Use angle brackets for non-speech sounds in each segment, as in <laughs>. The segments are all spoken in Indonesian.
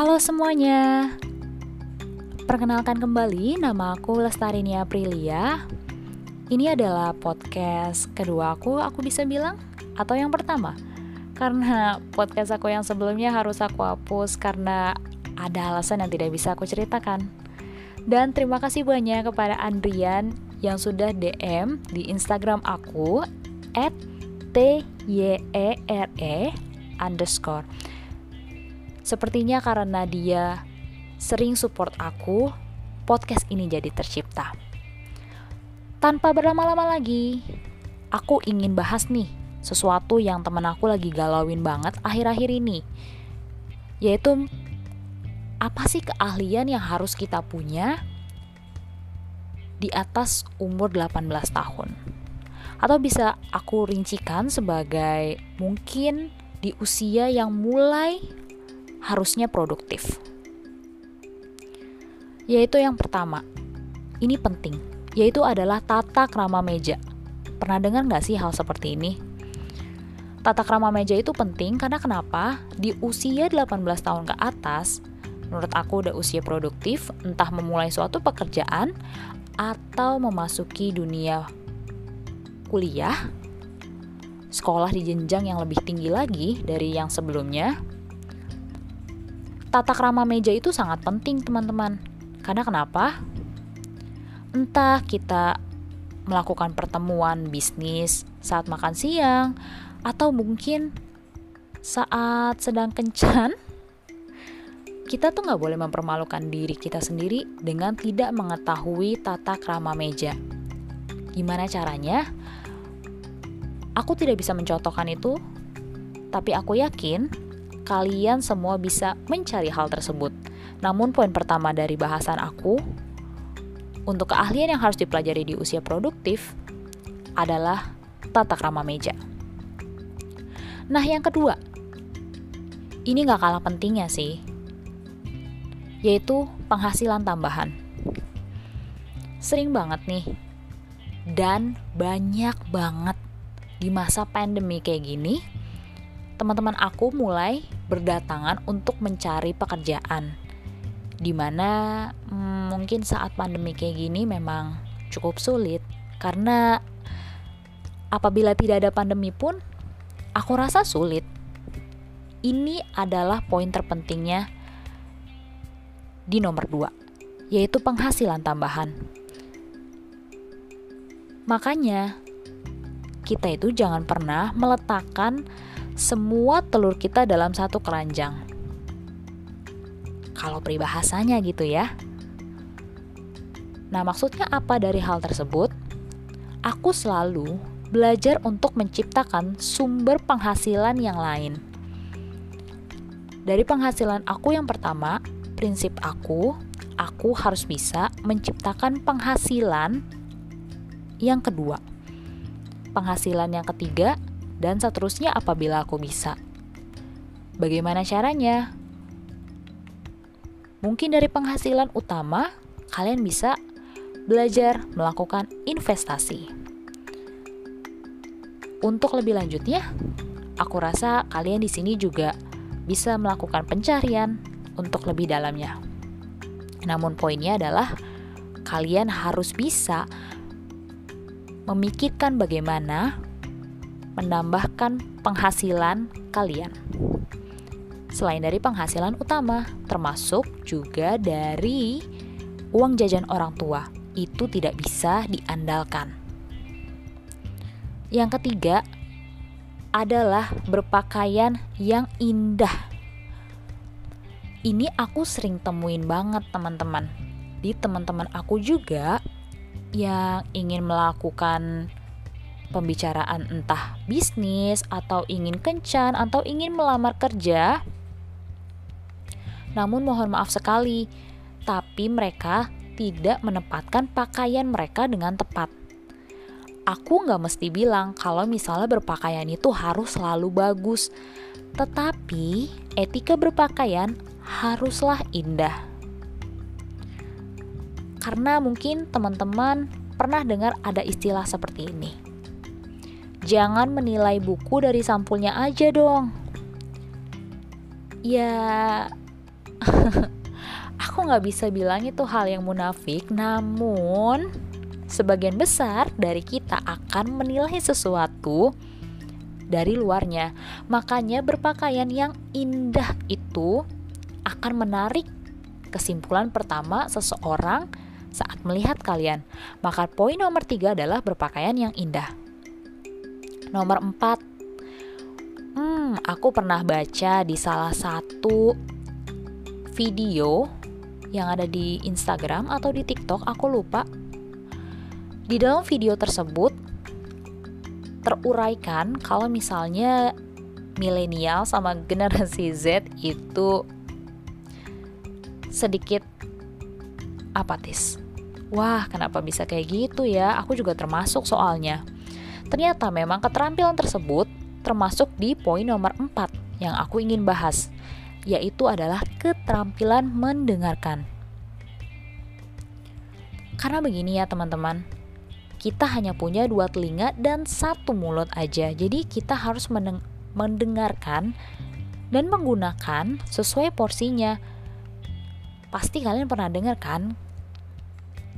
Halo semuanya. Perkenalkan kembali nama aku Lestarinia Aprilia. Ini adalah podcast kedua aku, aku bisa bilang atau yang pertama. Karena <laughs> podcast aku yang sebelumnya harus aku hapus karena ada alasan yang tidak bisa aku ceritakan. Dan terima kasih banyak kepada Andrian yang sudah DM di Instagram aku at t y e r e underscore. Sepertinya karena dia sering support aku, podcast ini jadi tercipta. Tanpa berlama-lama lagi, aku ingin bahas nih sesuatu yang temen aku lagi galauin banget akhir-akhir ini. Yaitu apa sih keahlian yang harus kita punya di atas umur 18 tahun? Atau bisa aku rincikan sebagai mungkin di usia yang mulai harusnya produktif. Yaitu yang pertama, ini penting, yaitu adalah tata krama meja. Pernah dengar nggak sih hal seperti ini? Tata krama meja itu penting karena kenapa? Di usia 18 tahun ke atas, menurut aku udah usia produktif, entah memulai suatu pekerjaan atau memasuki dunia kuliah, sekolah di jenjang yang lebih tinggi lagi dari yang sebelumnya, tata krama meja itu sangat penting teman-teman. Karena kenapa? Entah kita melakukan pertemuan bisnis saat makan siang, atau mungkin saat sedang kencan, kita tuh nggak boleh mempermalukan diri kita sendiri dengan tidak mengetahui tata krama meja. Gimana caranya? Aku tidak bisa mencontohkan itu, tapi aku yakin kalian semua bisa mencari hal tersebut. Namun poin pertama dari bahasan aku untuk keahlian yang harus dipelajari di usia produktif adalah tata krama meja. Nah yang kedua, ini gak kalah pentingnya sih, yaitu penghasilan tambahan. Sering banget nih, dan banyak banget di masa pandemi kayak gini, teman-teman aku mulai berdatangan untuk mencari pekerjaan. Di mana hmm, mungkin saat pandemi kayak gini memang cukup sulit karena apabila tidak ada pandemi pun aku rasa sulit. Ini adalah poin terpentingnya di nomor 2, yaitu penghasilan tambahan. Makanya kita itu jangan pernah meletakkan semua telur kita dalam satu keranjang. Kalau peribahasanya gitu ya. Nah, maksudnya apa dari hal tersebut? Aku selalu belajar untuk menciptakan sumber penghasilan yang lain. Dari penghasilan aku yang pertama, prinsip aku, aku harus bisa menciptakan penghasilan yang kedua penghasilan yang ketiga, dan seterusnya apabila aku bisa. Bagaimana caranya? Mungkin dari penghasilan utama, kalian bisa belajar melakukan investasi. Untuk lebih lanjutnya, aku rasa kalian di sini juga bisa melakukan pencarian untuk lebih dalamnya. Namun poinnya adalah kalian harus bisa memikirkan bagaimana menambahkan penghasilan kalian. Selain dari penghasilan utama, termasuk juga dari uang jajan orang tua, itu tidak bisa diandalkan. Yang ketiga adalah berpakaian yang indah. Ini aku sering temuin banget, teman-teman. Di teman-teman aku juga yang ingin melakukan pembicaraan entah bisnis atau ingin kencan atau ingin melamar kerja. Namun mohon maaf sekali, tapi mereka tidak menempatkan pakaian mereka dengan tepat. Aku nggak mesti bilang kalau misalnya berpakaian itu harus selalu bagus, tetapi etika berpakaian haruslah indah karena mungkin teman-teman pernah dengar ada istilah seperti ini. Jangan menilai buku dari sampulnya aja dong. Ya, <laughs> aku nggak bisa bilang itu hal yang munafik, namun sebagian besar dari kita akan menilai sesuatu dari luarnya. Makanya berpakaian yang indah itu akan menarik kesimpulan pertama seseorang saat melihat kalian. Maka poin nomor tiga adalah berpakaian yang indah. Nomor empat, hmm, aku pernah baca di salah satu video yang ada di Instagram atau di TikTok, aku lupa. Di dalam video tersebut teruraikan kalau misalnya milenial sama generasi Z itu sedikit apatis. Wah, kenapa bisa kayak gitu ya? Aku juga termasuk soalnya. Ternyata memang keterampilan tersebut termasuk di poin nomor 4 yang aku ingin bahas, yaitu adalah keterampilan mendengarkan. Karena begini ya teman-teman, kita hanya punya dua telinga dan satu mulut aja, jadi kita harus mendengarkan dan menggunakan sesuai porsinya. Pasti kalian pernah dengar kan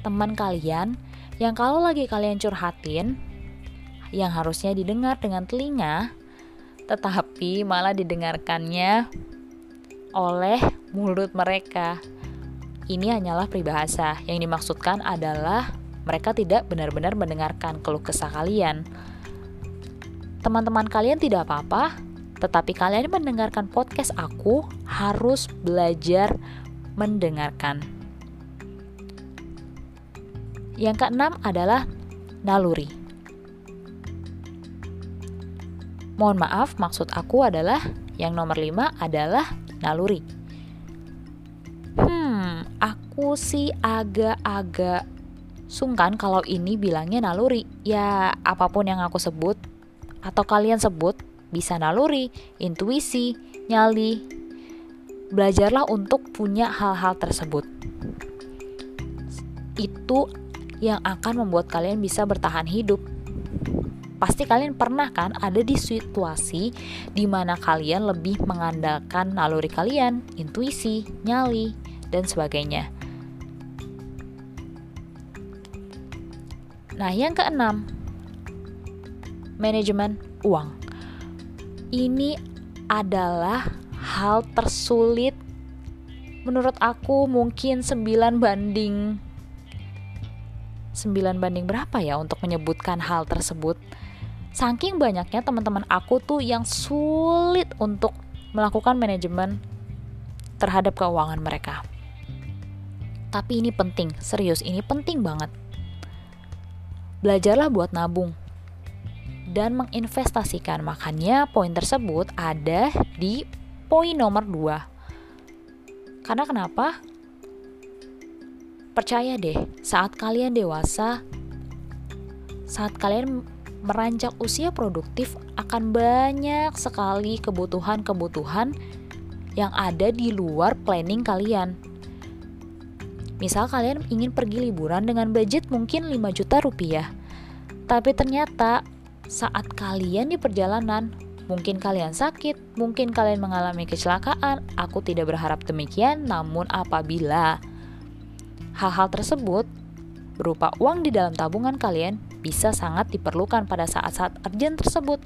teman kalian yang kalau lagi kalian curhatin yang harusnya didengar dengan telinga tetapi malah didengarkannya oleh mulut mereka. Ini hanyalah peribahasa. Yang dimaksudkan adalah mereka tidak benar-benar mendengarkan keluh kesah kalian. Teman-teman kalian tidak apa-apa, tetapi kalian mendengarkan podcast aku harus belajar mendengarkan. Yang keenam adalah naluri. Mohon maaf, maksud aku adalah yang nomor lima adalah naluri. Hmm, aku sih agak-agak sungkan kalau ini bilangnya naluri. Ya, apa pun yang aku sebut atau kalian sebut bisa naluri, intuisi, nyali, belajarlah untuk punya hal-hal tersebut. Itu yang akan membuat kalian bisa bertahan hidup. Pasti kalian pernah kan ada di situasi di mana kalian lebih mengandalkan naluri kalian, intuisi, nyali, dan sebagainya. Nah, yang keenam, manajemen uang. Ini adalah hal tersulit menurut aku mungkin 9 banding 9 banding berapa ya untuk menyebutkan hal tersebut saking banyaknya teman-teman aku tuh yang sulit untuk melakukan manajemen terhadap keuangan mereka tapi ini penting serius ini penting banget belajarlah buat nabung dan menginvestasikan makanya poin tersebut ada di poin nomor 2. Karena kenapa? Percaya deh, saat kalian dewasa, saat kalian meranjak usia produktif akan banyak sekali kebutuhan-kebutuhan yang ada di luar planning kalian. Misal kalian ingin pergi liburan dengan budget mungkin 5 juta rupiah. Tapi ternyata saat kalian di perjalanan Mungkin kalian sakit, mungkin kalian mengalami kecelakaan. Aku tidak berharap demikian, namun apabila hal-hal tersebut berupa uang di dalam tabungan kalian bisa sangat diperlukan pada saat-saat urgent tersebut.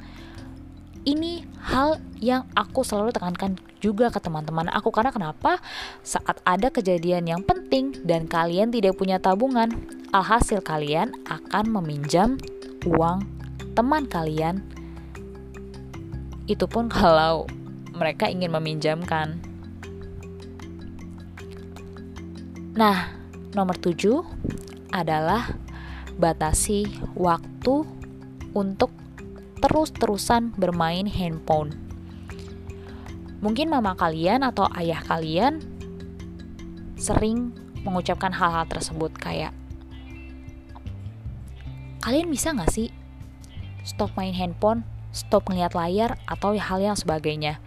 Ini hal yang aku selalu tekankan juga ke teman-teman aku karena kenapa? Saat ada kejadian yang penting dan kalian tidak punya tabungan, alhasil kalian akan meminjam uang teman kalian itu pun kalau mereka ingin meminjamkan. Nah, nomor tujuh adalah batasi waktu untuk terus-terusan bermain handphone. Mungkin mama kalian atau ayah kalian sering mengucapkan hal-hal tersebut kayak Kalian bisa gak sih stop main handphone stop ngeliat layar atau hal yang sebagainya.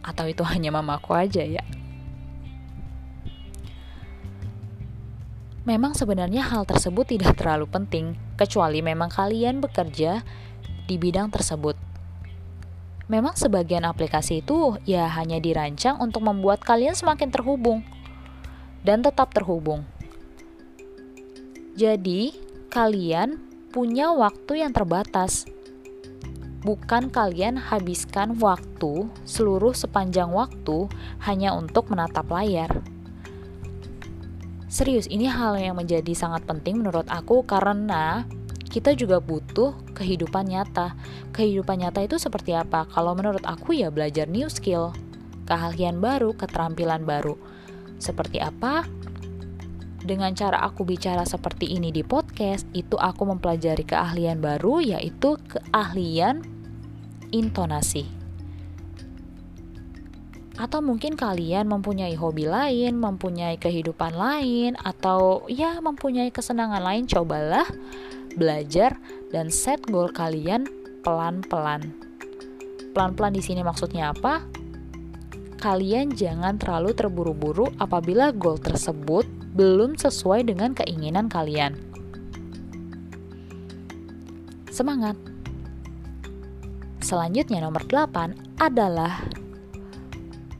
Atau itu <laughs> hanya mamaku aja ya. Memang sebenarnya hal tersebut tidak terlalu penting, kecuali memang kalian bekerja di bidang tersebut. Memang sebagian aplikasi itu ya hanya dirancang untuk membuat kalian semakin terhubung dan tetap terhubung. Jadi, kalian punya waktu yang terbatas. Bukan kalian habiskan waktu seluruh sepanjang waktu hanya untuk menatap layar. Serius, ini hal yang menjadi sangat penting menurut aku karena kita juga butuh kehidupan nyata. Kehidupan nyata itu seperti apa? Kalau menurut aku ya belajar new skill, keahlian baru, keterampilan baru. Seperti apa? Dengan cara aku bicara seperti ini di podcast, itu aku mempelajari keahlian baru yaitu keahlian intonasi atau mungkin kalian mempunyai hobi lain, mempunyai kehidupan lain, atau ya mempunyai kesenangan lain, cobalah belajar dan set goal kalian pelan-pelan. Pelan-pelan di sini maksudnya apa? Kalian jangan terlalu terburu-buru apabila goal tersebut belum sesuai dengan keinginan kalian. Semangat! Selanjutnya nomor 8 adalah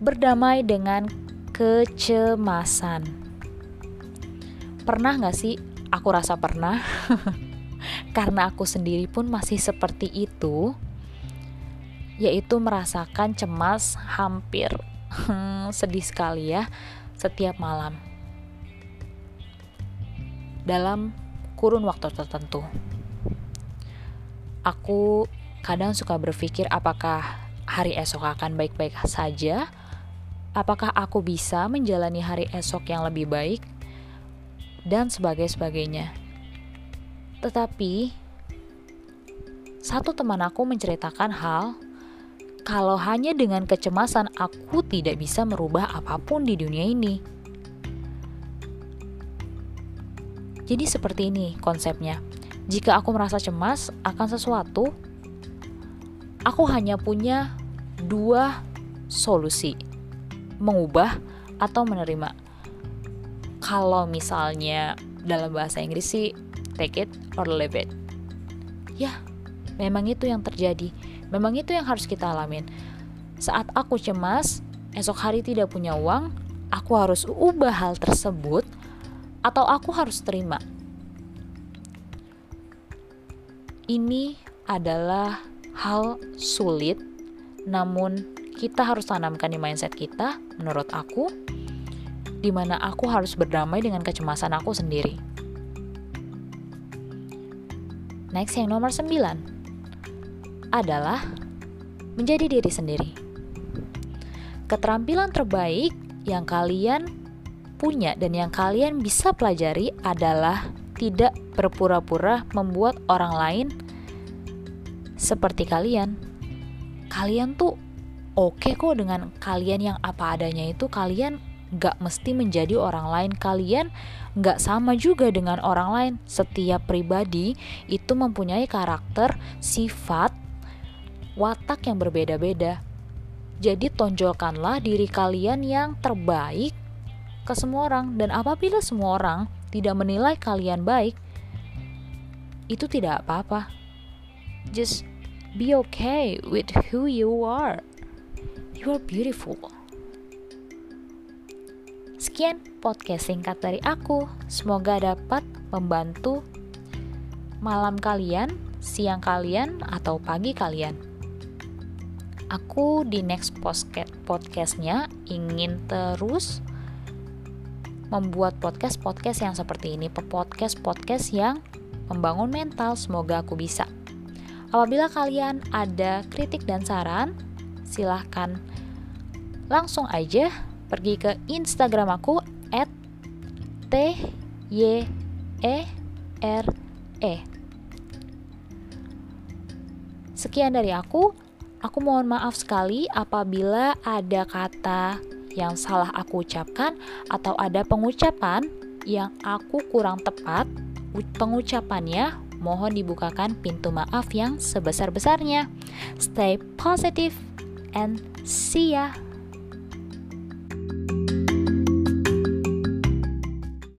berdamai dengan kecemasan. Pernah gak sih? Aku rasa pernah. <laughs> Karena aku sendiri pun masih seperti itu. Yaitu merasakan cemas hampir sedih sekali ya setiap malam. Dalam kurun waktu tertentu. Aku kadang suka berpikir apakah hari esok akan baik-baik saja apakah aku bisa menjalani hari esok yang lebih baik, dan sebagainya. Tetapi, satu teman aku menceritakan hal kalau hanya dengan kecemasan aku tidak bisa merubah apa pun di dunia ini. Jadi seperti ini konsepnya. Jika aku merasa cemas akan sesuatu, aku hanya punya dua solusi mengubah atau menerima. Kalau misalnya dalam bahasa Inggris sih take it or leave it. Ya, memang itu yang terjadi. Memang itu yang harus kita alamin. Saat aku cemas, esok hari tidak punya uang, aku harus ubah hal tersebut atau aku harus terima. Ini adalah hal sulit, namun kita harus tanamkan di mindset kita, menurut aku, di mana aku harus berdamai dengan kecemasan aku sendiri. Next yang nomor 9 adalah menjadi diri sendiri. Keterampilan terbaik yang kalian punya dan yang kalian bisa pelajari adalah tidak berpura-pura membuat orang lain seperti kalian. Kalian tuh oke okay kok dengan kalian yang apa adanya itu kalian gak mesti menjadi orang lain. Kalian gak sama juga dengan orang lain. Setiap pribadi itu mempunyai karakter sifat watak yang berbeda-beda. Jadi tonjolkanlah diri kalian yang terbaik ke semua orang. Dan apabila semua orang tidak menilai kalian baik itu tidak apa-apa. Just be okay with who you are You are beautiful. Sekian podcast singkat dari aku. Semoga dapat membantu malam kalian, siang kalian, atau pagi kalian. Aku di next podcast podcastnya ingin terus membuat podcast-podcast yang seperti ini, podcast-podcast yang membangun mental. Semoga aku bisa. Apabila kalian ada kritik dan saran, silahkan langsung aja pergi ke Instagram aku at t y e r e. Sekian dari aku. Aku mohon maaf sekali apabila ada kata yang salah aku ucapkan atau ada pengucapan yang aku kurang tepat. Pengucapannya mohon dibukakan pintu maaf yang sebesar-besarnya. Stay positive and see ya.